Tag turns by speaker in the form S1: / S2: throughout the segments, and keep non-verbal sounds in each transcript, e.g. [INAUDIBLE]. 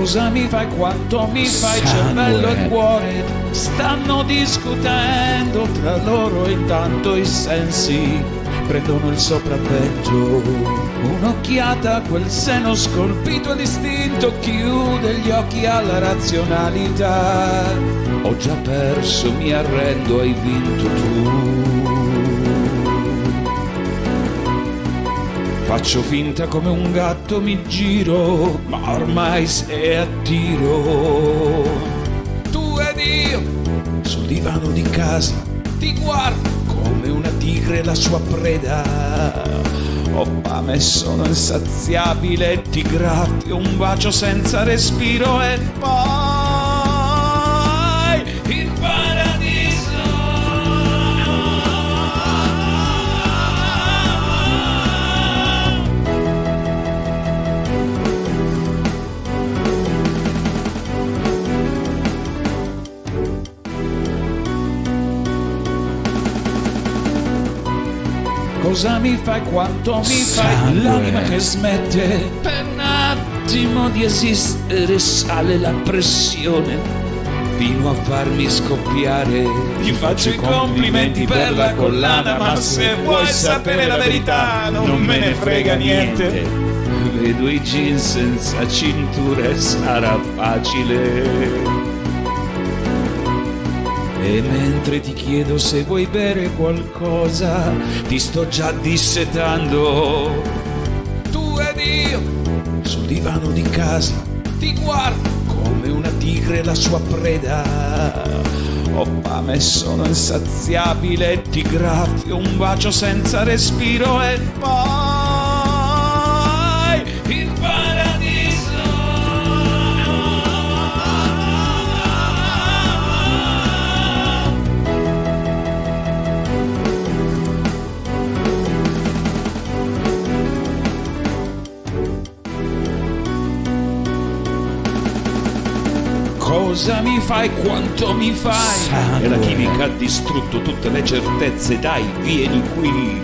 S1: Cosa mi fai, quanto mi fai, cervello e cuore stanno discutendo tra loro intanto i sensi prendono il sopravvento. Un'occhiata a quel seno scolpito ed istinto chiude gli occhi alla razionalità. Ho già perso, mi arrendo, hai vinto tu. Faccio finta come un gatto mi giro, ma ormai sei a tiro. Tu ed io, sul divano di casa, ti guardo come una tigre la sua preda. Ho fame e sono insaziabile, ti graffio un bacio senza respiro e poi il paradiso. Cosa mi fai, quanto mi fai,
S2: Sangue.
S1: l'anima che smette per un attimo di esistere, sale la pressione fino a farmi scoppiare. Ti faccio i complimenti per la collana, ma se vuoi sapere la verità non me ne frega niente. Vedo i jeans senza cinture, sarà facile. E mentre ti chiedo se vuoi bere qualcosa, ti sto già dissetando. Tu ed io, sul divano di casa, ti guardo come una tigre la sua preda. Ho fame e sono insaziabile, ti graffio un bacio senza respiro e poi il Cosa mi fai, quanto mi fai?
S2: Sangue.
S1: E la chimica ha distrutto tutte le certezze, dai, vieni qui,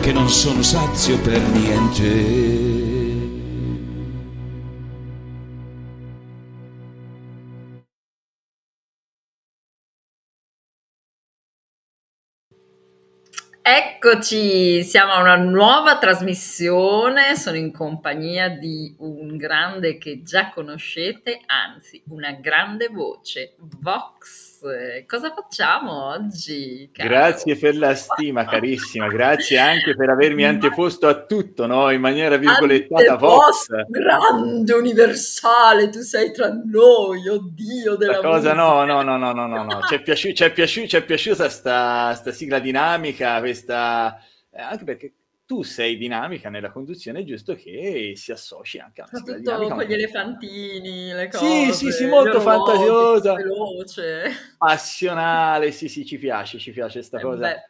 S1: che non sono sazio per niente.
S3: Eccoci, siamo a una nuova trasmissione, sono in compagnia di un grande che già conoscete, anzi una grande voce, Vox. Cosa facciamo oggi? caro?
S4: Grazie per la stima, [LAUGHS] carissima. Grazie anche per avermi anteposto a tutto, no? In maniera virgolettata.
S3: Anteposto grande, universale, tu sei tra noi, oddio della
S4: La cosa, no,
S3: musica.
S4: no, no, no, no, no, no. Ci è piaciuta, ci è piaciuta, ci è piaciuta sta, sta sigla dinamica, questa... eh, anche perché tu sei dinamica nella conduzione, è giusto che si associ anche a una
S3: Soprattutto con gli elefantini, le
S4: Sì,
S3: cose,
S4: sì, sì, molto
S3: gli orologi,
S4: fantasiosa.
S3: veloce.
S4: Passionale, sì, sì, ci piace, ci piace sta
S3: Eh,
S4: cosa.
S3: beh.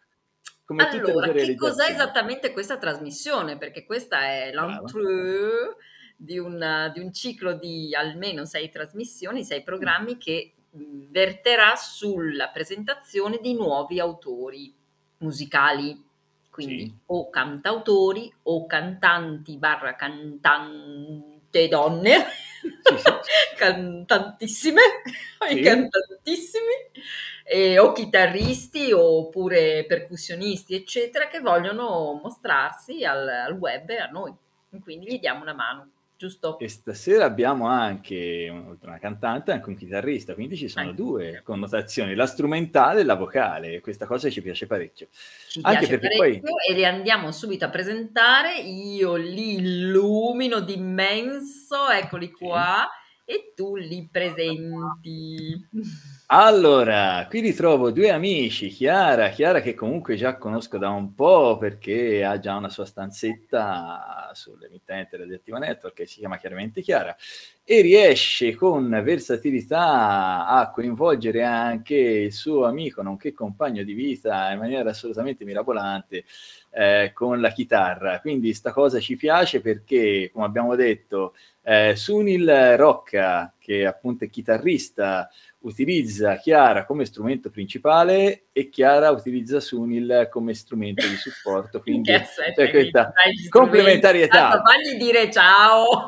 S4: Come
S3: Allora, che cos'è esattamente questa trasmissione? Perché questa è l'entrée di un, di un ciclo di almeno sei trasmissioni, sei programmi che verterà sulla presentazione di nuovi autori musicali, quindi
S4: Sì.
S3: o cantautori o cantanti barra cantante donne,
S4: Sì, sì. [LAUGHS]
S3: cantantissime, [LAUGHS]
S4: Sì.
S3: cantantissimi, e- o chitarristi oppure percussionisti, eccetera, che vogliono mostrarsi al, al web e a noi. Quindi gli diamo una mano, giusto?
S4: E stasera abbiamo anche, oltre a una cantante, anche un chitarrista, quindi ci sono
S3: Anche.
S4: due connotazioni, la strumentale e la vocale, questa cosa ci piace parecchio.
S3: Ci
S4: Anche
S3: piace
S4: perché poi-
S3: parecchio e li andiamo subito a presentare. Io li illumino d'immenso, eccoli qua, e tu li presenti.
S4: Allora, qui ritrovo due amici, Chiara, Chiara che comunque già conosco da un po' perché ha già una sua stanzetta sull'emittente Radioattiva Network che si chiama chiaramente Chiara e riesce con versatilità a coinvolgere anche il suo amico, nonché compagno di vita in maniera assolutamente mirabolante eh, con la chitarra. Quindi sta cosa ci piace perché, come abbiamo detto, eh, Sunil Rocca, che appunto è chitarrista, utilizza Chiara come strumento principale e Chiara utilizza Sunil come strumento di supporto. [LAUGHS] Quindi c'è questa complementarietà.
S3: Fagli dire ciao.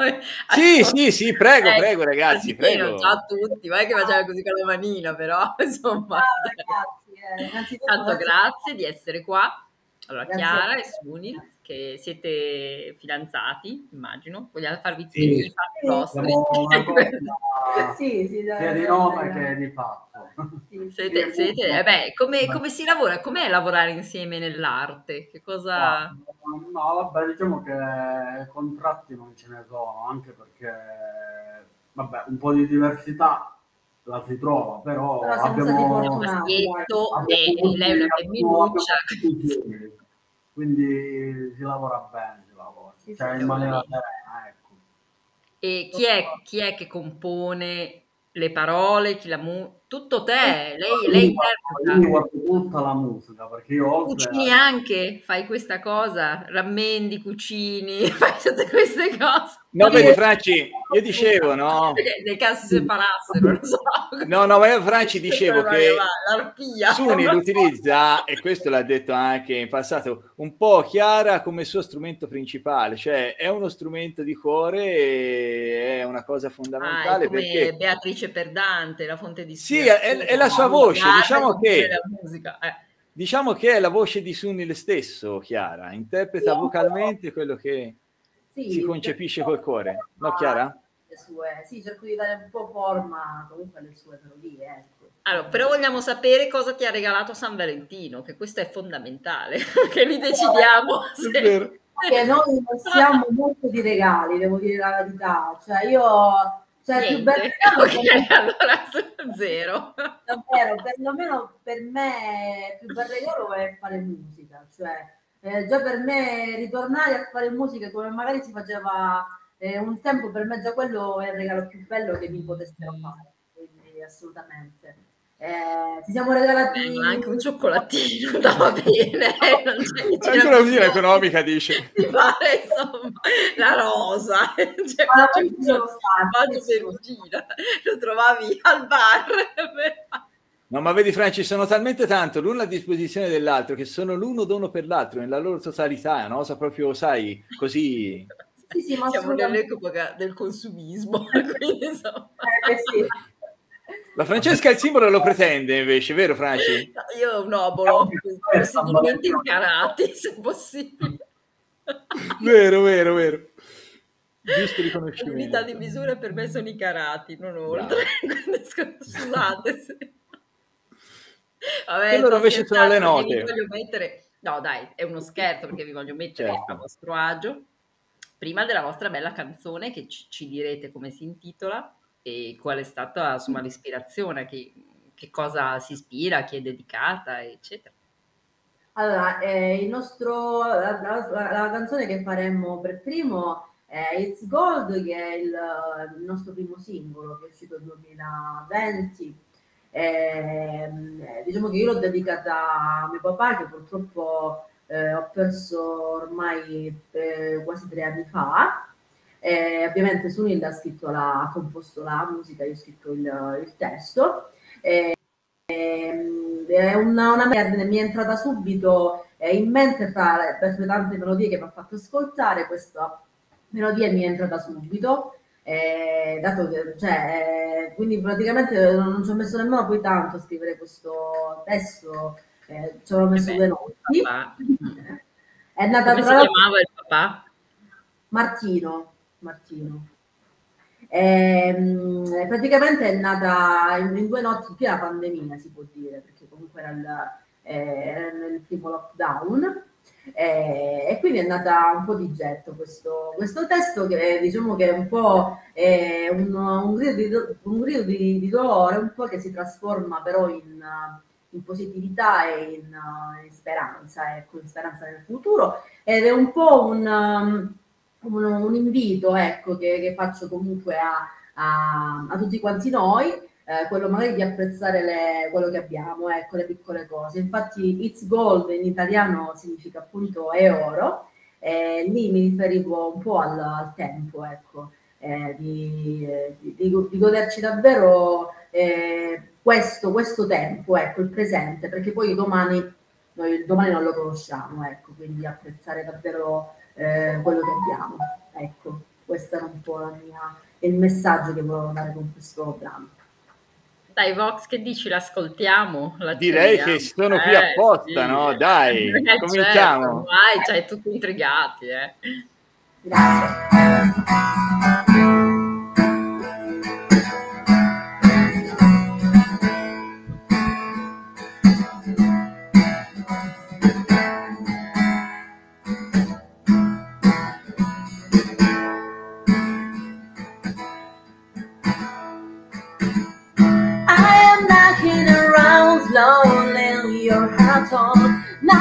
S4: Sì, sì, sì, prego, eh, prego ragazzi. Prego.
S3: Ciao a tutti, vai che facciamo così con la manina, però [LAUGHS] insomma. Ciao, ragazzi, eh, Tanto grazie di essere qua. Allora, grazie. Chiara e Sunil che siete fidanzati, immagino, vogliate farvi sì, i fatti vostri. [LAUGHS]
S2: sì, sì, sia di nome che di fatto.
S3: Sì, siete, siete, eh beh, come, come, si lavora? Com'è lavorare insieme nell'arte? Che cosa...
S2: No, no, vabbè, diciamo che contratti non ce ne sono, anche perché vabbè, un po' di diversità la si trova, però, però abbiamo...
S3: Un maschietto e lei è una femminuccia
S2: quindi si lavora bene, si lavora, sì, cioè in maniera serena, ecco.
S3: E chi è, chi è che compone le parole, chi la mu- tutto te, lei, lei interpreta.
S2: Io guardo tutta la musica perché io
S3: Cucini a... anche, fai questa cosa, rammendi, cucini, [LAUGHS] fai tutte queste cose.
S4: No, vedi Franci, io dicevo, no?
S3: Nel caso si separassero, non so.
S4: No, no, ma io Franci dicevo che Suni l'utilizza, e questo l'ha detto anche in passato, un po' Chiara come suo strumento principale, cioè è uno strumento di cuore e è una cosa fondamentale. Ah,
S3: come
S4: perché...
S3: Beatrice Perdante, la fonte di
S4: Sì, è, è la sua voce, diciamo che... Eh. Diciamo che è la voce di Sunil stesso, Chiara, interpreta vocalmente quello che sì, si concepisce col cuore, no Chiara?
S2: Sue, sì, cerco di dare un po' forma comunque alle sue melodie. Ecco.
S3: Allora, però vogliamo sapere cosa ti ha regalato San Valentino, che questo è fondamentale, [LAUGHS] perché lì decidiamo.
S2: se... [LAUGHS] Che noi non siamo molto di regali, devo dire la verità. Cioè, io cioè,
S3: Niente. più bel regalo ok, allora [LAUGHS] zero.
S2: Davvero, perlomeno per me più bel regalo è fare musica, cioè eh, già per me ritornare a fare musica come magari si faceva eh, un tempo, per me già quello è il regalo più bello che mi potessero fare, quindi assolutamente. Eh, ci siamo regalati
S3: eh, anche un cioccolatino [LAUGHS] andava bene [LAUGHS]
S4: non c'è anche una cosina economica dice [LAUGHS]
S3: mi pare insomma la rosa cioè,
S2: ma la
S3: lo trovavi al bar
S4: No, ma vedi, Franci, sono talmente tanto l'uno a disposizione dell'altro che sono l'uno dono per l'altro nella loro totalità, no? So proprio, sai, così.
S3: Sì, sì, ma siamo nell'epoca del consumismo, quindi insomma.
S2: Eh, sì.
S4: La Francesca il simbolo lo pretende invece, vero Franci?
S3: Io ho un obolo, possibilmente incarati, se possibile.
S4: vero, vero, vero. Giusto riconoscimento.
S3: L'unità di misura per me sono i carati, non oltre. [LAUGHS] Scusate. Se...
S4: Vabbè, allora invece sono le note.
S3: Mettere... No, dai, è uno scherzo perché vi voglio mettere certo. a vostro agio. Prima della vostra bella canzone, che ci, ci direte come si intitola e qual è stata insomma, l'ispirazione, che, che cosa si ispira, chi è dedicata, eccetera.
S2: Allora, eh, il nostro, la, la, la, canzone che faremmo per primo è It's Gold, che è il, il nostro primo singolo che è uscito nel 2020 eh, diciamo che io l'ho dedicata a mio papà che purtroppo eh, ho perso ormai eh, quasi tre anni fa. Eh, ovviamente Sunil ha scritto la, ha composto la musica, io ho scritto il, il testo. Eh, ehm, è una, una merda, mi è entrata subito in mente fra le tante melodie che mi ha fatto ascoltare, questa melodia mi è entrata subito eh, dato che, cioè, eh, quindi praticamente non ci ho messo nemmeno poi tanto a scrivere questo testo, eh, ci ho messo due notti.
S3: È nata Come tra si chiamava il papà?
S2: Martino. Martino. Eh, praticamente è nata in, due notti in piena pandemia, si può dire, perché comunque era, il, eh, era nel primo lockdown. Eh, e quindi è nata un po' di getto questo, questo testo che diciamo che è un po' eh, un, un, grido, di, di, di, dolore, un po' che si trasforma però in, in positività e in, in, speranza, ecco, in speranza nel futuro ed è un po' un, un, un invito ecco, che, che faccio comunque a, a, a tutti quanti noi eh, quello magari di apprezzare le, quello che abbiamo, ecco, le piccole cose. Infatti It's Gold in italiano significa appunto è oro, e lì mi riferivo un po' al, al tempo, ecco. eh, di, di, di, goderci davvero eh, questo, questo tempo, ecco, il presente, perché poi domani, noi domani non lo conosciamo, ecco, quindi apprezzare davvero eh, quello che abbiamo. Ecco, questo era un po' la mia, il messaggio che volevo dare con questo brano.
S3: Dai, Vox, che dici? L'ascoltiamo?
S4: La Direi che sono qui eh, apposta, sì. no? Dai, [LAUGHS] eh, certo, cominciamo. Certo,
S3: vai, cioè, tutti intrigati, eh.
S2: Grazie.
S4: หาทองน้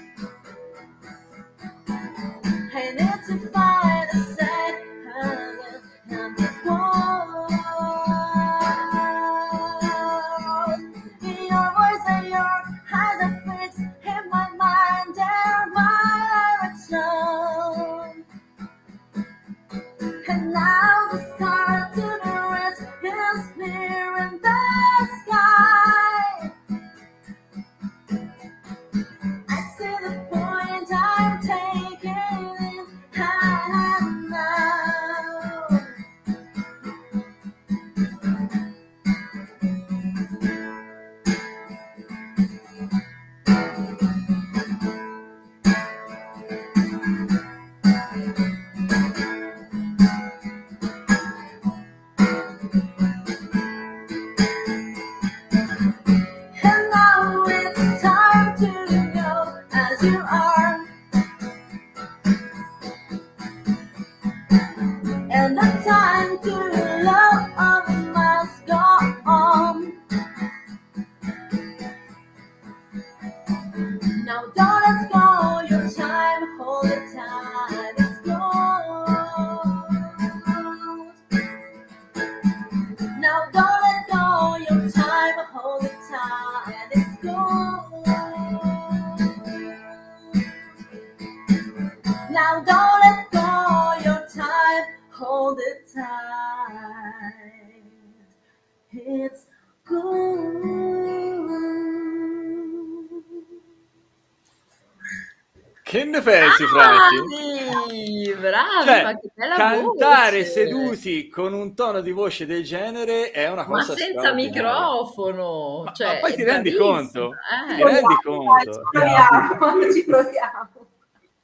S4: Franci?
S3: Bravi, bravi,
S4: Cioè,
S3: ma che bella
S4: cantare
S3: voce.
S4: seduti con un tono di voce del genere è una
S3: Ma
S4: cosa
S3: senza
S4: straordinaria.
S3: microfono.
S4: Ma-
S3: cioè,
S4: ma poi ti rendi conto?
S3: eh.
S4: Ti rendi
S2: Ci
S4: conto?
S2: proviamo, ci proviamo.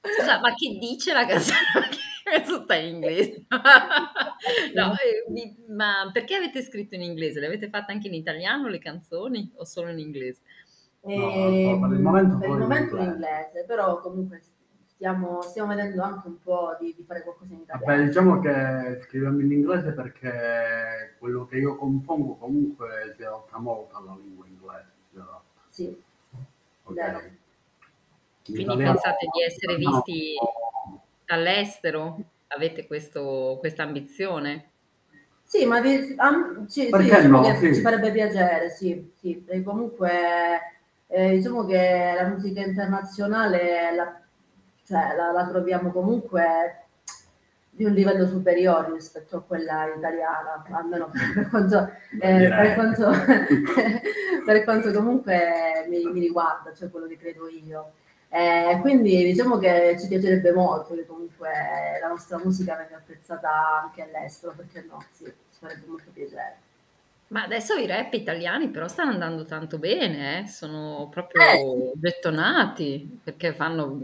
S3: Scusa, ma che dice la canzone? [LAUGHS] Tutta in inglese. [LAUGHS] no, eh, mi- ma perché avete scritto in inglese? Le avete fatte anche in italiano le canzoni o solo in inglese?
S2: Ehm,
S5: per il momento
S2: per il momento in
S5: inglese,
S2: però comunque stiamo, stiamo vedendo anche un po' di, di fare qualcosa in italiano.
S5: Vabbè, diciamo che scriviamo in inglese perché quello che io compongo comunque si adatta molto alla lingua inglese. si adatta,
S2: Sì,
S5: ok?
S2: Vero.
S5: In
S3: Quindi
S5: italiano-
S3: pensate di essere
S5: no,
S3: visti all'estero? Avete questo, questa ambizione?
S2: sì ma vi- am- ci, sì,
S5: Perché
S2: diciamo
S5: no? Sì.
S2: ci farebbe piacere, sì, sì, perché comunque eh, diciamo che la musica internazionale la, cioè, la, la troviamo comunque di un livello superiore rispetto a quella italiana, almeno per quanto, eh, per quanto, [LAUGHS] per quanto comunque mi, mi riguarda, cioè quello che credo io. Eh, quindi diciamo che ci piacerebbe molto che comunque la nostra musica venga apprezzata anche all'estero, perché no? Sì, ci farebbe molto piacere.
S3: Ma adesso i rap italiani però stanno andando tanto bene, eh? Sono proprio
S2: Eh,
S3: gettonati, perché fanno,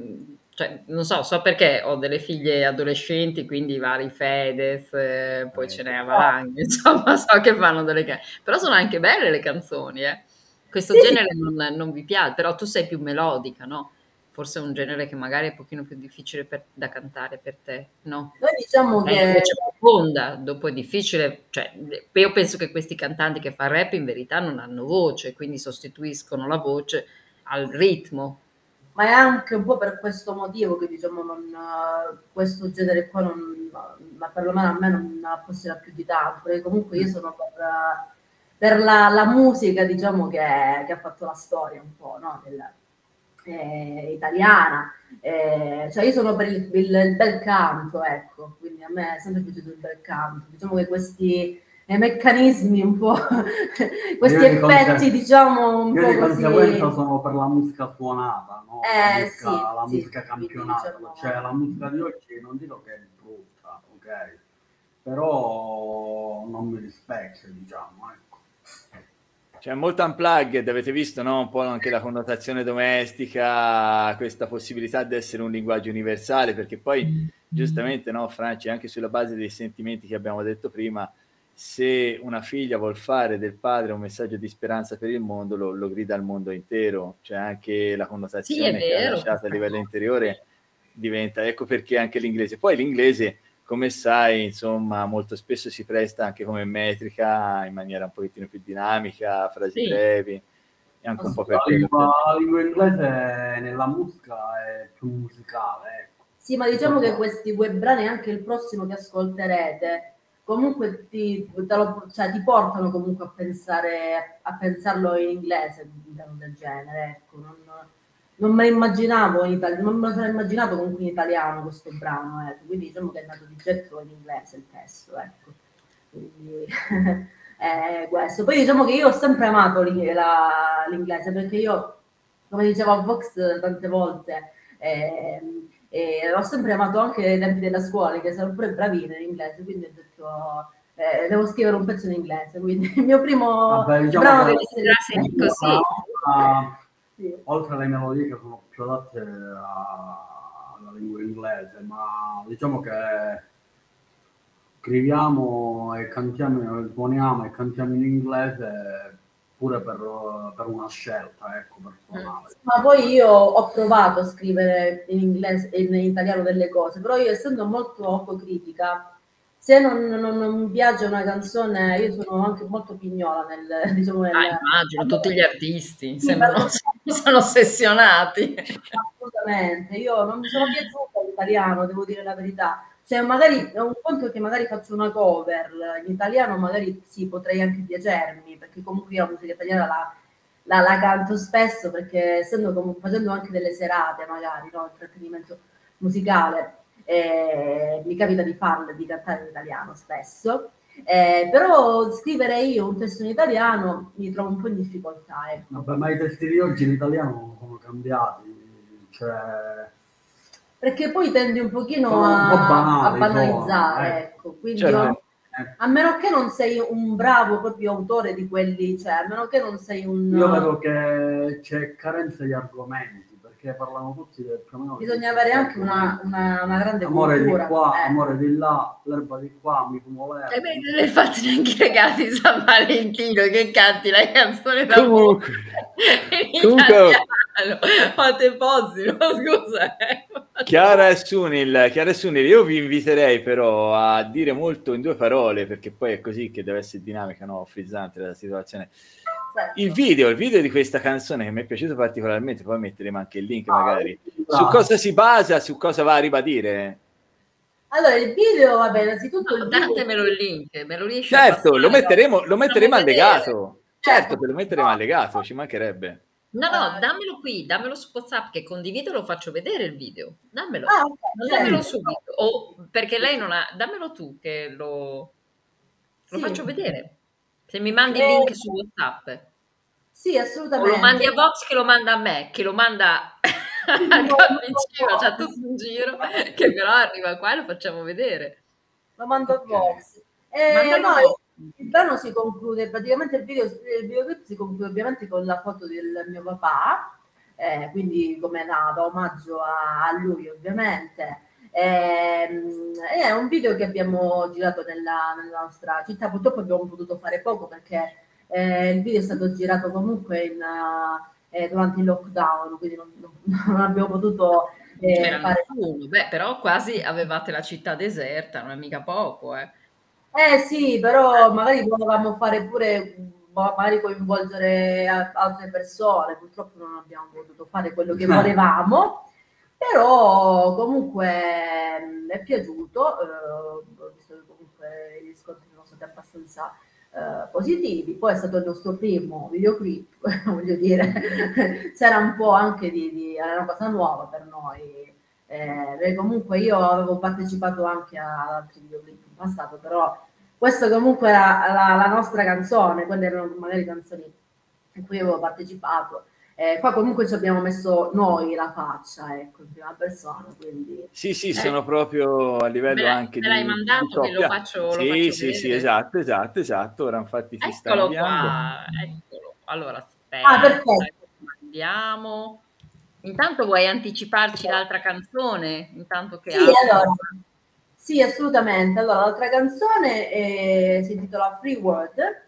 S3: cioè, non so, so perché ho delle figlie adolescenti, quindi vari Fedez, eh, poi ce n'è a Valanghe, [LAUGHS] insomma, so che fanno delle canzoni, però sono anche belle le canzoni, eh? Questo
S2: sì.
S3: genere non, non vi piace, però tu sei più melodica, no? Forse è un genere che magari è un pochino più difficile per- da cantare per te, no?
S2: Noi diciamo
S3: È
S2: che
S3: invece profonda, dopo è difficile, cioè io penso che questi cantanti che fanno rap in verità non hanno voce, quindi sostituiscono la voce al ritmo.
S2: Ma è anche un po' per questo motivo che diciamo non, eh, questo genere qua non, ma perlomeno a me non appassiona più di tanto, perché comunque io sono per, per la, la musica diciamo che, che ha fatto la storia un po' no? Del- eh, italiana, Eh, cioè io sono per il, il- il bel canto, ecco, quindi a me è sempre piaciuto il bel canto, diciamo che questi meccanismi un po', [LAUGHS] questi
S5: Io di
S2: effetti diciamo un
S5: Io di
S2: po'
S5: conseguenza
S2: così.
S5: sono per la musica suonata, no?
S2: Eh,
S5: la musica,
S2: sì,
S5: la
S2: sì,
S5: musica
S2: quindi
S5: campionata.
S2: diciamo-
S5: Cioè la musica di oggi non dico che è brutta, ok? Però non mi rispecchia, diciamo, ecco.
S4: C'è molto unplugged, avete visto no? un po' anche la connotazione domestica, questa possibilità di essere un linguaggio universale, perché poi giustamente, no, Franci, anche sulla base dei sentimenti che abbiamo detto prima, se una figlia vuol fare del padre un messaggio di speranza per il mondo, lo, lo grida al mondo intero, cioè anche la connotazione
S3: Sì, è
S4: che ha lasciato a livello interiore diventa, ecco perché anche l'inglese. Poi l'inglese, come sai, insomma, molto spesso si presta anche come metrica in maniera un pochettino più dinamica, frasi
S3: Sì.
S4: brevi, e anche un po' per
S5: La
S4: quello.
S5: lingua, la lingua inglese nella musica è più musicale, ecco.
S2: Sì, ma diciamo che questi due brani, anche il prossimo che ascolterete, comunque ti, lo- cioè, ti portano comunque a pensare a pensarlo in inglese, brano del genere. Ecco. Non, non me lo immaginavo in italiano, non me lo sarei immaginato comunque in italiano questo brano, ecco. quindi diciamo che è nato di getto in inglese il testo, ecco. Quindi [LAUGHS] è questo. Poi diciamo che io ho sempre amato l'inglese perché io, come dicevo a Vox tante volte, ehm, e l'ho sempre amato anche ai tempi della scuola, che sono pure bravina in inglese, quindi ho detto eh, devo scrivere un pezzo in inglese, quindi il mio primo
S5: Vabbè, diciamo
S2: brano
S5: che-
S2: deve essere
S3: così.
S5: Ah,
S2: sì.
S5: oltre alle melodie che sono più adatte a- alla lingua inglese, ma diciamo che scriviamo e cantiamo, e suoniamo e cantiamo in inglese pure per, per una scelta, ecco, personale.
S2: Ma poi io ho provato a scrivere in inglese e in italiano delle cose, però io essendo molto autocritica, se non, non- non mi piace una canzone, io sono anche molto pignola nel, [LAUGHS] diciamo, nel,
S3: Ah, immagino, tutti gli artisti
S2: Sì,
S3: sembrano,
S2: ma- [LAUGHS]
S3: sono ossessionati.
S2: Assolutamente, io non mi sono piaciuta l'italiano, devo dire la verità. Cioè, magari è un conto che magari faccio una cover in italiano, magari sì, potrei anche piacermi, perché comunque io la musica italiana la, la- la canto spesso, perché essendo comunque facendo anche delle serate, magari, no, intrattenimento musicale, eh, mi capita di farle, di cantare in italiano spesso. Eh, però scrivere io un testo in italiano mi trovo un po' in difficoltà. Ecco.
S5: Vabbè, ma i testi di oggi in italiano sono cambiati, cioè...
S2: Perché poi tendi un pochino
S5: Sono un
S2: a,
S5: po' banali,
S2: a banalizzare,
S5: sono, eh.
S2: ecco. Quindi
S4: Certo.
S2: io- a meno che non sei un bravo proprio autore di quelli, cioè a meno che non sei un...
S5: Io vedo che c'è carenza di argomenti, perché parlano tutti del più o meno di
S2: Bisogna avere anche una, una- una grande
S5: Amore
S2: cultura.
S5: di qua,
S2: eh.
S5: amore di là, l'erba di qua, mi fumo l'erba.
S3: E beh, non hai fatto neanche i regali di San Valentino che canti la canzone da
S4: Comunque, [LAUGHS] comunque-
S3: italiano. Ma te pozzi, no? Scusa. eh.
S4: Chiara e Sunil, Chiara e Sunil, io vi inviterei però a dire molto in due parole, perché poi è così che deve essere dinamica, no? frizzante la situazione.
S2: Certo.
S4: Il video, il video di questa canzone che mi è piaciuto particolarmente, poi metteremo anche il link magari. Su
S5: bravo.
S4: cosa si basa, su cosa va a ribadire?
S2: Allora, il video, vabbè, innanzitutto il video...
S3: Datemelo il link, me lo riesci
S4: Certo, lo metteremo, lo metteremo allegato. Certo che lo metteremo allegato, ci mancherebbe.
S3: No, no, dammelo qui, dammelo su WhatsApp che condivido e lo faccio vedere il video. Dammelo.
S2: Ah, ok,
S3: Non
S2: certo.
S3: dammelo subito. O perché lei non ha. Dammelo tu che lo, lo
S2: Sì.
S3: faccio vedere. Se mi mandi il
S2: Eh,
S3: link su WhatsApp.
S2: Sì,
S3: O
S2: assolutamente.
S3: lo mandi a Vox che lo manda a me, che lo manda [LAUGHS] a Cappuccino, c'ha tutto un giro, che però arriva qua e lo facciamo vedere.
S2: Lo mando a. Vox. Eh,
S3: Mandalo
S2: no, il brano si conclude, praticamente il, video, il videoclip si conclude ovviamente con la foto del mio papà, eh, quindi come da, da omaggio a, a lui ovviamente. Ehm, è un video che abbiamo girato nella, nella nostra città, purtroppo abbiamo potuto fare poco perché eh, il video è stato girato comunque in, eh, durante il lockdown, quindi non, non- [LAUGHS] abbiamo potuto eh, fare
S3: nessuno. Beh, però quasi avevate la città deserta, non è mica poco, eh.
S2: Eh sì, però magari volevamo fare pure, ma- magari coinvolgere altre persone, purtroppo non abbiamo potuto fare quello che
S5: Eh. [LAUGHS]
S2: volevamo, però comunque mh, è piaciuto, eh, ho visto che comunque i riscontri sono stati abbastanza eh, positivi, poi è stato il nostro primo videoclip, [LAUGHS] voglio dire, [LAUGHS] c'era un po' anche di, di- era una cosa nuova per noi, eh, comunque io avevo partecipato anche ad altri videoclip in passato, però questo comunque era la, la nostra canzone, quelle erano magari canzoni in cui avevo partecipato. Eh, qua comunque ci abbiamo messo noi la faccia, ecco, in prima persona, quindi...
S4: Sì, sì, sono proprio a livello
S3: Me
S4: anche
S3: me
S4: di
S3: l'hai mandato
S4: di
S3: che lo faccio- lo
S4: Sì,
S3: faccio
S4: sì, sì,
S3: vedere.
S4: esatto, esatto, esatto. Ora infatti si sta
S3: Eccolo
S4: inviando.
S3: qua, eccolo. Allora, aspetta,
S2: Ah, perfetto.
S3: andiamo. Intanto vuoi anticiparci l'altra canzone? Intanto che
S2: Sì, allora, sì, assolutamente. Allora, l'altra canzone eh, si intitola Free World.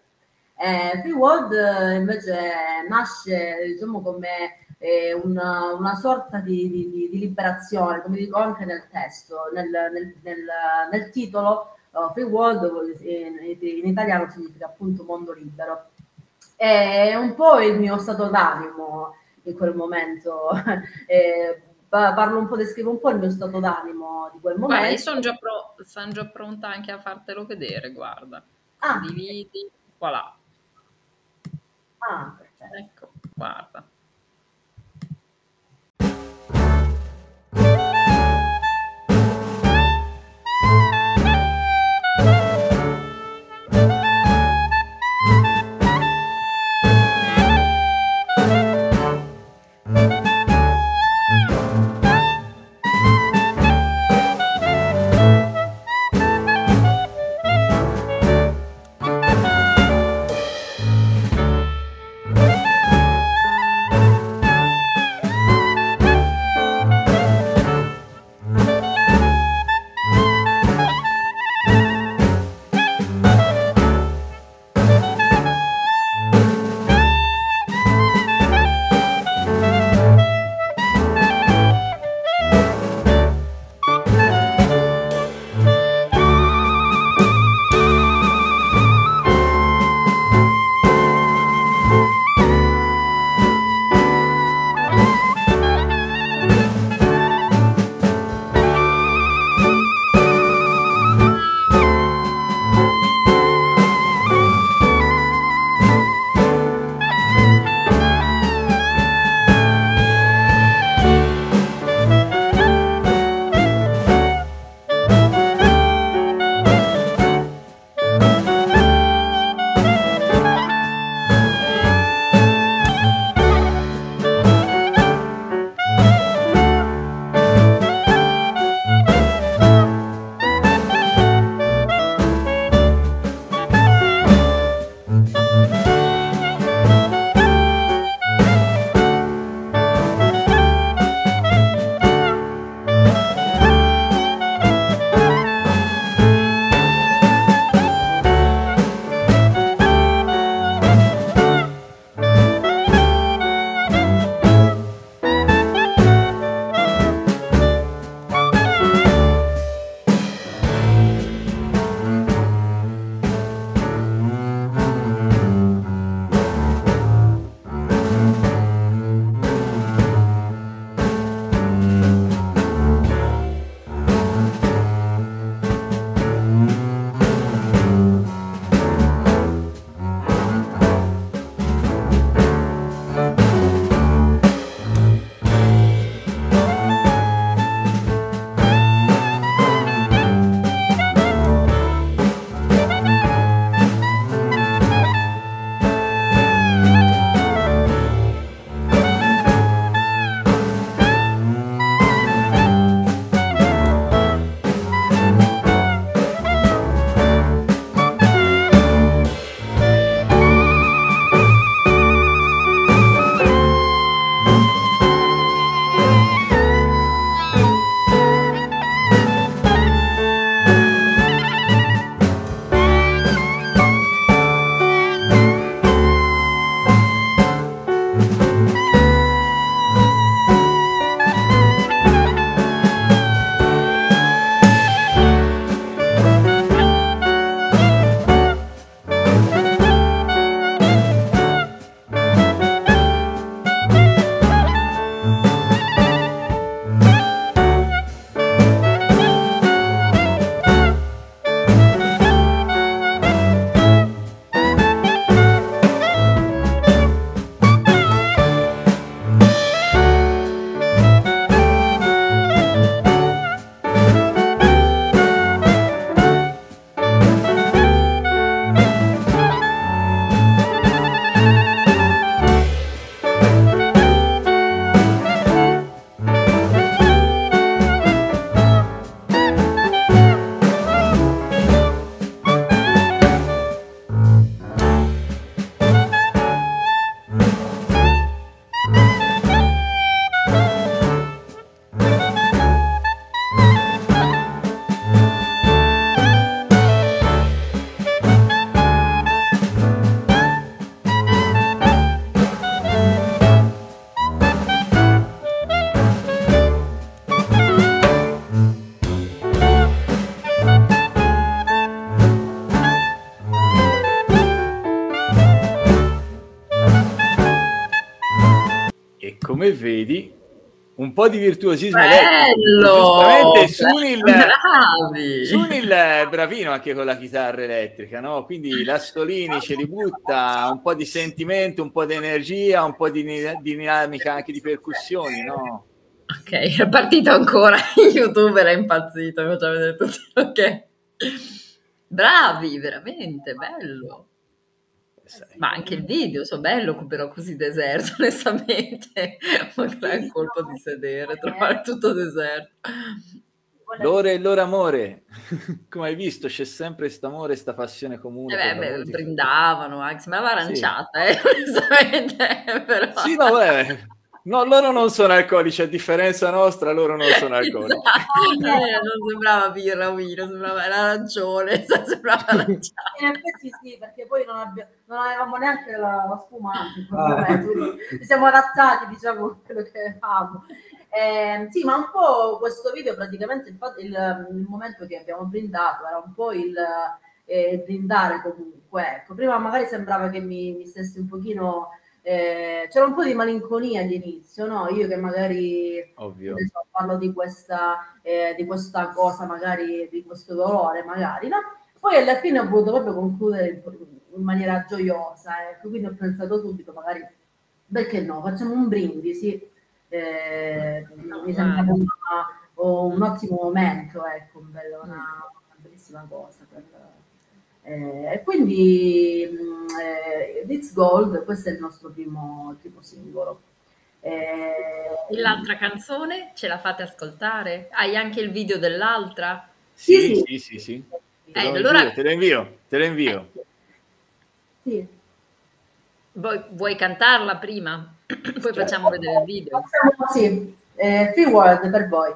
S2: Eh, Free World eh, invece nasce, diciamo, come eh, una, una sorta di, di- di- liberazione, come dico anche nel testo, nel, nel- nel- nel titolo. eh, Free World in, in italiano significa appunto mondo libero. È un po' il mio stato d'animo in quel momento. [LAUGHS] Eh, pa- parlo un po', descrivo un po' il mio stato d'animo di quel
S3: Guarda, io
S2: momento.
S3: sono già, pro- son già pronta anche a fartelo vedere, guarda.
S2: Ah,
S3: Condividi, voilà.
S2: Ah, perfetto.
S3: Ecco, guarda.
S4: Come vedi, un po' di virtuosismo
S3: Bello!
S4: elettrico. Sunil,
S3: Bravi!
S4: Sunil è bravino anche con la chitarra elettrica, no? Quindi la Stolini ce li butta un po' di sentimento, un po' di energia, un po' di, di dinamica anche di percussioni, no?
S3: Ok, è partito ancora, [LAUGHS] youtuber è impazzito, mi faccia vedere tutti, ok. Bravi, veramente, bello. Ma anche il video, so bello, però così deserto, [LAUGHS] onestamente. Magari è un colpo di sedere, trovare tutto deserto.
S4: L'ora e loro amore, [LAUGHS] come hai visto c'è sempre questo amore, questa passione comune.
S3: Eh beh, beh brindavano anche, sembrava aranciata, sì. eh, [LAUGHS] onestamente. Però...
S4: Sì, no, beh, No, loro non sono alcolici, a differenza nostra, loro non sono [LAUGHS] alcolici.
S3: eh, non sembrava birra o vino, sembrava l'arancione, [LAUGHS] sembrava [LAUGHS] arancione.
S2: In effetti sì, perché poi non, abbiamo, non avevamo neanche la, la spumante, ah. ci siamo adattati, diciamo, a quello che avevamo. Eh, sì, ma un po' questo video, praticamente il, il, il momento che abbiamo brindato era un po' il eh, brindare comunque. Ecco, prima magari sembrava che mi, mi stessi un pochino eh, c'era un po' di malinconia all'inizio, no? Io che magari
S4: Ovvio.
S2: So, parlo di questa, eh, di questa cosa, magari di questo dolore, magari, no? Poi alla fine ho voluto proprio concludere in maniera gioiosa, ecco, quindi ho pensato subito, magari, perché no, facciamo un brindisi, eh, mi sembra una, un ottimo momento, ecco, un bello, una, una bellissima cosa. Per, eh, e quindi mm, eh, It's Gold, questo è il nostro primo, primo singolo.
S3: Eh, e l'altra canzone ce la fate ascoltare? Hai anche il video dell'altra?
S4: Sì, sì, sì. sì, sì. Te, lo allora... te lo invio, te lo invio.
S2: Sì.
S3: Vuoi, vuoi cantarla prima? [CLEARS THROAT] Poi facciamo vedere il video.
S2: Sì, eh, Free World per voi.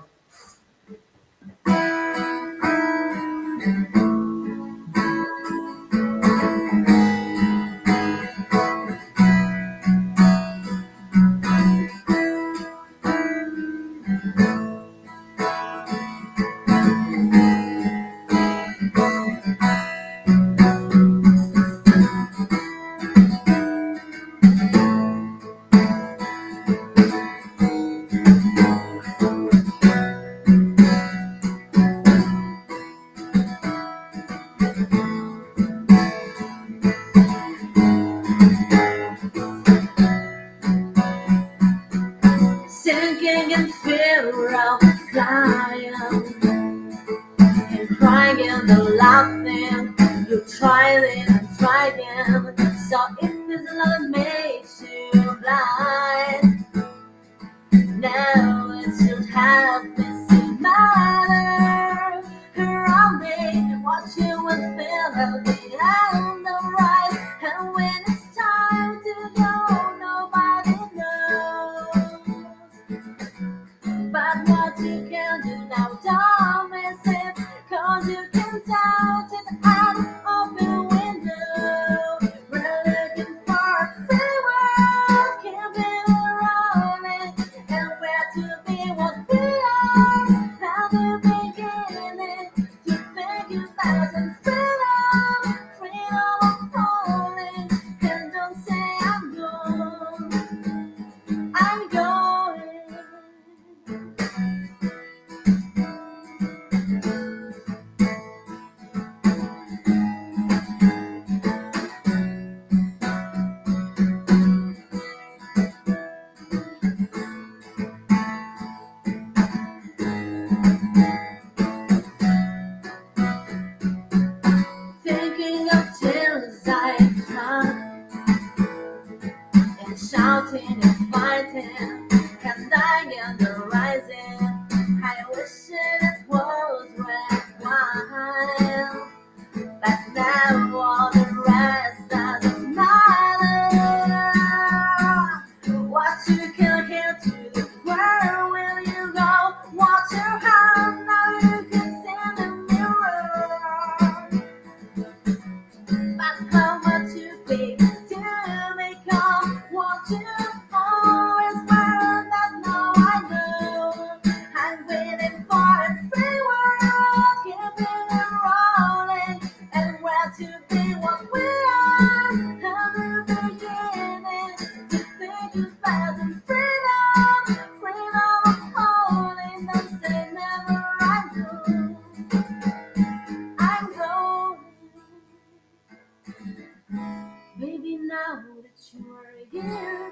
S6: again.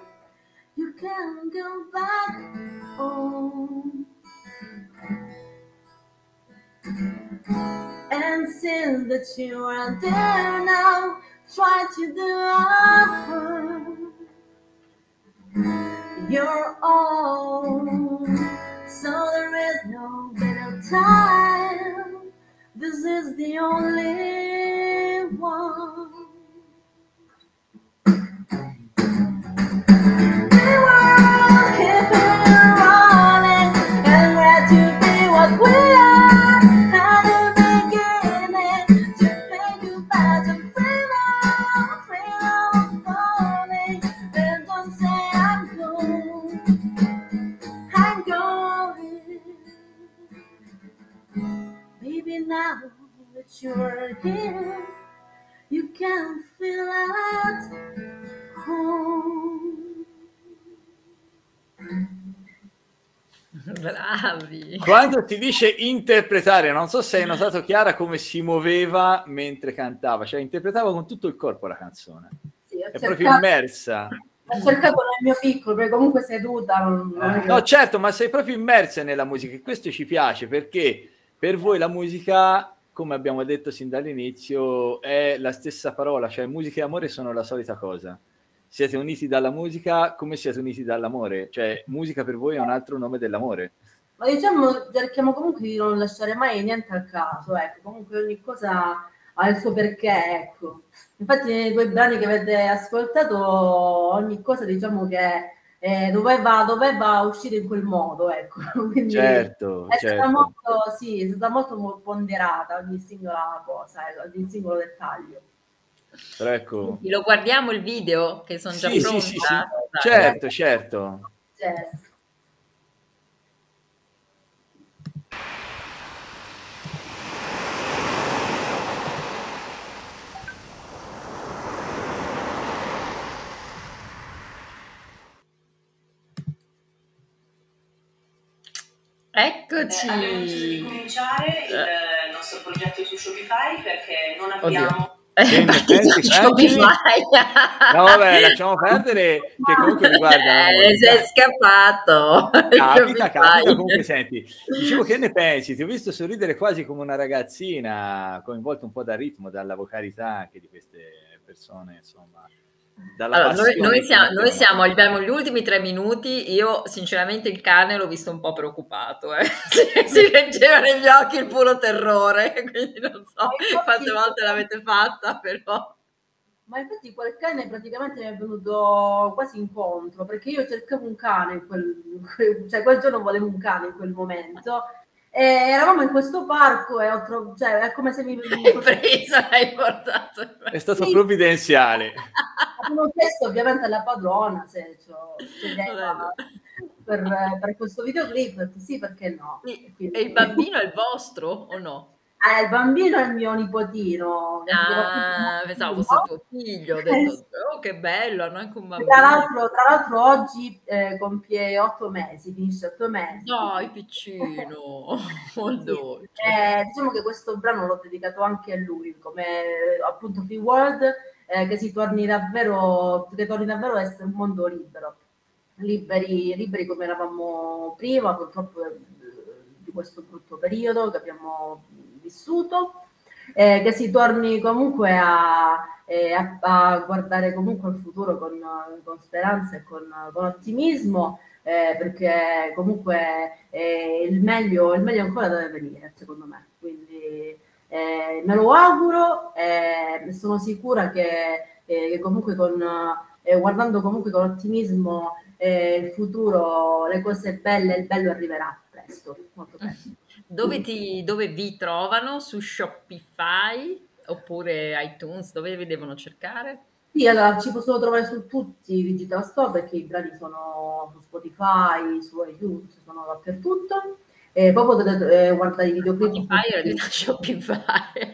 S6: You can go back home.
S2: And since you are there now, try to do your own. So there is no better time. This is the only one. You're here, you can feel at home.
S3: Bravi.
S4: Quando ti dice interpretare, non so se hai notato Chiara come si muoveva mentre cantava, cioè interpretava con tutto il corpo la canzone,
S2: Sì,
S4: è
S2: cercato,
S4: proprio immersa.
S2: ho cercato nel mio piccolo, perché comunque seduta non,
S4: No, certo, ma sei proprio immersa nella musica e questo ci piace perché per voi la musica, come abbiamo detto sin dall'inizio, è la stessa parola, cioè musica e amore sono la solita cosa. Siete uniti dalla musica come siete uniti dall'amore, cioè musica per voi è un altro nome dell'amore.
S2: Ma diciamo, cerchiamo comunque di non lasciare mai niente al caso, ecco, comunque ogni cosa ha il suo perché, ecco. Infatti nei due brani che avete ascoltato, ogni cosa diciamo che eh, doveva, doveva uscire in quel modo, ecco. [LAUGHS] Quindi
S4: Certo,
S2: è stata
S4: certo.
S2: molto, sì, è stata molto ponderata ogni singola cosa, ecco, ogni singolo dettaglio.
S4: Però ecco,
S3: Lo guardiamo il video che sono già
S4: Sì, sì,
S3: pronta?
S4: sì, sì.
S3: Dai.
S4: certo, certo.
S2: Cioè,
S6: Eh, abbiamo deciso di
S3: Eccoci.
S6: cominciare il
S3: Eh.
S6: nostro progetto su Shopify perché non abbiamo
S4: ne pensi,
S3: Shopify.
S4: No, vabbè, lasciamo perdere che comunque riguarda
S3: Eh,
S4: musica.
S3: sei scappato.
S4: Capita, capita, comunque senti, dicevo che ne pensi? Ti ho visto sorridere quasi come una ragazzina, coinvolta un po' dal ritmo, dalla vocalità anche di queste persone, insomma. Dalla
S3: Allora, noi, noi siamo, noi siamo, abbiamo gli ultimi tre minuti. Io, sinceramente, il cane l'ho visto un po' preoccupato. Eh. [LAUGHS] Si, si leggeva negli occhi il puro terrore. [LAUGHS] Quindi non so quante volte l'avete fatta, però.
S2: Ma infatti quel cane praticamente mi è venuto quasi incontro, perché io cercavo un cane, quel, cioè quel giorno volevo un cane in quel momento, e eravamo in questo parco e ho trovato, cioè è come se mi... [LAUGHS]
S3: Hai preso, l'hai portato.
S4: È stato
S2: Sì.
S4: provvidenziale.
S2: Avevo chiesto ovviamente alla padrona se chiedeva per, per questo videoclip, sì perché no.
S3: E
S2: Quindi-
S3: il bambino è il vostro o no?
S2: Ah, il bambino è il mio nipotino.
S3: Ah, pensavo fosse tuo figlio. Detto, oh, che bello, hanno anche un bambino.
S2: Tra l'altro, tra l'altro oggi eh, compie otto mesi, finisce otto mesi.
S3: Dai, piccino, [LAUGHS] molto dolce.
S2: Eh, diciamo che questo brano l'ho dedicato anche a lui, come eh, appunto Free World, eh, che si torni davvero, che torni davvero a essere un mondo libero, liberi, liberi come eravamo prima, purtroppo eh, di questo brutto periodo che abbiamo vissuto, eh, che si torni comunque a, eh, a- a guardare comunque al futuro con, con speranza e con, con ottimismo, eh, perché comunque eh, il, meglio, il meglio ancora deve venire, secondo me. Quindi eh, me lo auguro e sono sicura che, eh, che comunque con, eh, guardando comunque con ottimismo eh, il futuro, le cose belle, il bello arriverà presto, molto presto.
S3: Dove, ti, dove vi trovano? Su Shopify oppure iTunes? Dove vi devono cercare?
S2: Sì, allora ci possono trovare su tutti i digital store perché i brani sono su Spotify, su iTunes, sono dappertutto. E poi potete eh, guardare i videoclip.
S3: Spotify era di Shopify.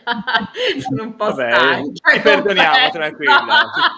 S3: [LAUGHS] Sono un po'
S4: Vabbè,
S3: stanca.
S4: ti perdoniamo, tranquilla.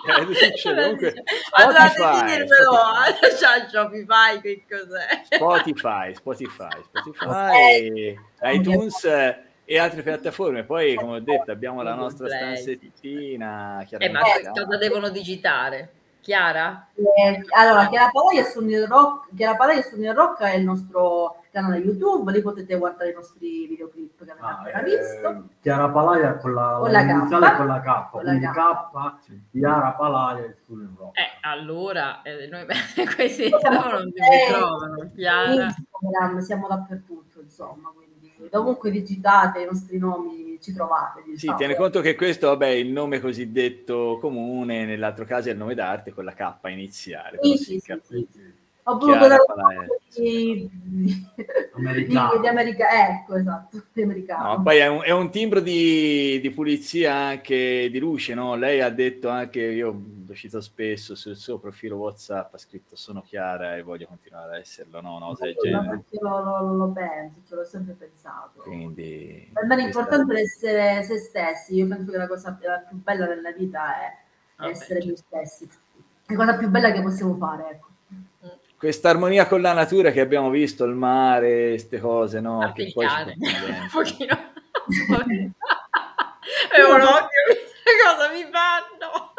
S4: Eh. Comunque,
S3: Allora,
S4: Spotify,
S3: devi dirmelo,
S4: Spotify.
S3: c'ha Shopify, che cos'è?
S4: Spotify, Spotify, Spotify, iTunes eh, e altre piattaforme. Poi, come ho detto, abbiamo la nostra stanzettina.
S3: Eh, ma cosa devono digitare? Chiara?
S2: Eh, allora, Chiara Palaia su Rock, Chiara Palaia su Rock è il nostro, canale YouTube, lì potete guardare i nostri videoclip che avete
S5: Ah,
S2: appena
S5: eh,
S2: visto.
S5: Chiara Palaia con la,
S2: Con la
S5: iniziale
S2: K.
S5: con la K,
S2: Con la
S5: quindi
S2: K.
S5: K, Chiara Palaia e Studio Rock.
S3: Eh, allora, eh, noi [LAUGHS] questi no, non si trovano, Chiara.
S2: Instagram, siamo dappertutto, insomma, quindi dovunque digitate i nostri nomi ci trovate.
S4: Sì,
S2: Diciamo.
S4: tiene conto che questo, vabbè, è il nome cosiddetto comune, nell'altro caso è il nome d'arte con la K iniziale.
S2: Sì, sì, sì, sì, sì. Ho voluto dare un po' di, di,
S5: Americano.
S2: di America, ecco, esatto, di americano.
S4: No, poi è un, è un timbro di, di pulizia anche di luce, no? Lei ha detto anche, io lo cito spesso, sul suo profilo WhatsApp ha scritto sono chiara e voglio continuare a esserlo, no? Del
S2: No,
S4: genere.
S2: perché lo, lo- lo penso, ce l'ho sempre pensato.
S4: Quindi,
S2: Per me l'importante è essere se stessi. Io penso che la cosa la più bella nella vita è
S3: Vabbè,
S2: essere
S3: certo.
S2: noi stessi. La cosa più bella che possiamo fare, ecco.
S4: Questa armonia con la natura che abbiamo visto, il mare, [LAUGHS] [LAUGHS] queste cose, no?
S3: Anche
S4: Che poi
S3: un pochino. È un occhio, che cosa mi fanno?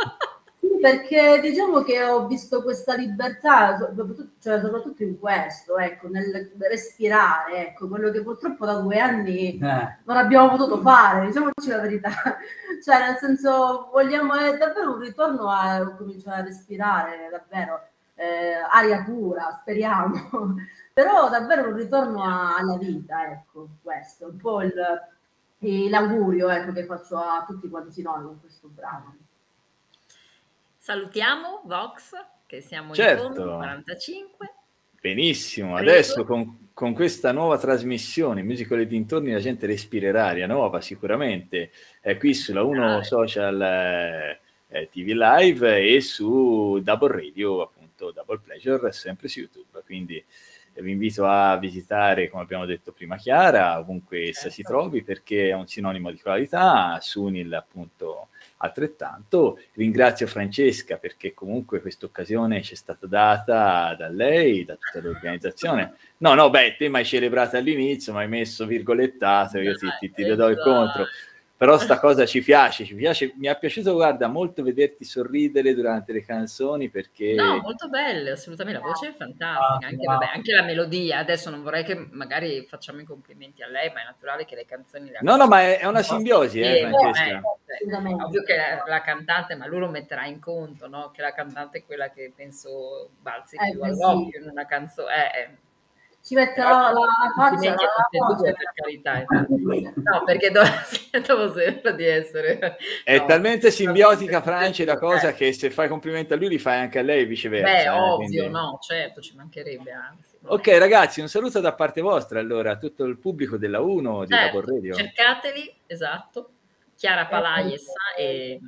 S2: Sì, perché diciamo che ho visto questa libertà, soprattutto, cioè, soprattutto in questo, ecco, nel respirare, ecco, quello che purtroppo da due anni
S5: Eh,
S2: non abbiamo potuto fare, diciamoci la verità. [LAUGHS] Cioè, nel senso, vogliamo è davvero un ritorno a cominciare a respirare, davvero, eh, aria pura, speriamo. [LAUGHS] Però davvero un ritorno a- alla vita, ecco, questo, un po' il, l'augurio ecco, che faccio a tutti quanti noi con questo brano.
S3: Salutiamo Vox, che siamo
S4: Certo.
S3: in fondo, 45.
S4: Benissimo,
S3: Prego.
S4: adesso con, con questa nuova trasmissione, Musical e dintorni, la gente respirerà aria nuova sicuramente, è qui sulla 1
S3: Dai.
S4: Social eh, eh, TV Live e su Double Radio, appunto Double Pleasure, sempre su YouTube, quindi eh, vi invito a visitare, come abbiamo detto prima Chiara, ovunque essa si
S3: Certo.
S4: trovi perché è un sinonimo di qualità, Sunil appunto altrettanto. Ringrazio Francesca perché comunque questa occasione ci è stata data da lei, da tutta l'organizzazione. No, no, beh, te mi hai celebrato all'inizio, mi hai messo virgolettato, io ti, ti, ti
S3: Dai,
S4: do il contro. Però sta cosa ci piace, ci piace, mi è piaciuto, guarda, molto vederti sorridere durante le canzoni perché...
S3: No, molto belle, assolutamente. La voce è fantastica,
S5: Ah,
S3: anche, vabbè, anche la melodia. Adesso non vorrei che magari facciamo i complimenti a lei, ma è naturale che le canzoni le
S4: No, no, ma è, è una simbiosi, eh,
S3: insieme,
S4: Francesca.
S3: eh,
S2: Assolutamente.
S3: Ovvio che la, la cantante, ma lui lo metterà in conto, no? Che la cantante è quella che penso balzi
S2: Eh,
S3: più
S2: beh,
S3: all'occhio in una canzone. Eh, eh.
S2: Ci mette la, la faccia,
S3: Complimenti a tutte e
S2: la
S3: due, per carità. infatti. No, perché do- [LAUGHS] dopo sembra di essere...
S4: È
S3: no.
S4: talmente simbiotica Francia la [LAUGHS] cosa
S3: Eh.
S4: che se fai complimenti a lui li fai anche a lei e viceversa.
S3: Beh,
S4: eh,
S3: ovvio,
S4: quindi-
S3: no, certo, ci mancherebbe anzi.
S4: Ok ragazzi, un saluto da parte vostra allora a tutto il pubblico della 1 di
S3: Certo,
S4: Radio.
S3: cercateli, esatto. Chiara Palaies e...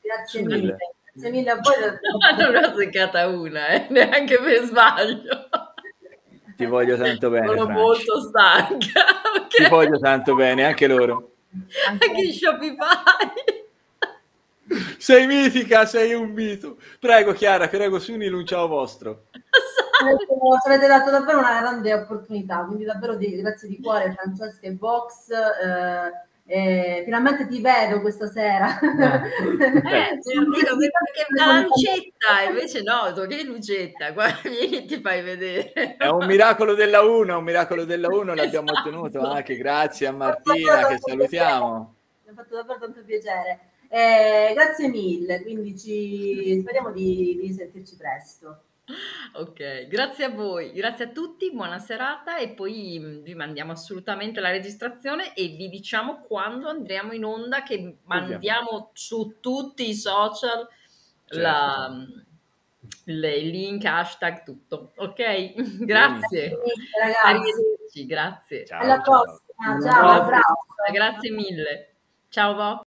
S2: Grazie
S4: Mille.
S2: Grazie mille a voi. [LAUGHS]
S3: non ne ho azzeccata una, eh, neanche per sbaglio.
S4: Ti voglio tanto bene.
S3: Sono
S4: Francia.
S3: molto stanca.
S4: Ti
S3: perché
S4: voglio tanto bene, anche loro.
S3: Anche in Shopify.
S4: Sei mitica, sei un mito. Prego Chiara, prego Sunil, un ciao vostro.
S2: Avete- Ci avete dato davvero una grande opportunità, quindi davvero di- grazie di cuore Francesca e Vox. eh, e finalmente ti vedo questa sera.
S3: Eh, ti dico perché la lucetta, invece no, detto, che lucetta, [LAUGHS] guarda, vieni ti fai vedere.
S4: È un miracolo della 1, un miracolo della 1 l'abbiamo
S3: Esatto.
S4: ottenuto anche grazie a Martina che salutiamo.
S2: Mi ha fatto davvero tanto piacere. Eh, grazie mille, quindi ci... speriamo di, di sentirci presto.
S3: Ok, grazie a voi, grazie a tutti, buona serata e poi mh, vi mandiamo assolutamente la registrazione e vi diciamo quando andremo in onda che mandiamo su tutti i social la- mh, le- il link, hashtag, tutto. Ok, [LAUGHS] grazie.
S2: Ragazzi,
S3: Arrivederci, grazie.
S4: Ciao,
S2: alla
S4: ciao.
S2: prossima.
S5: Ciao.
S2: Ciao.
S3: Grazie mille. Ciao Vox.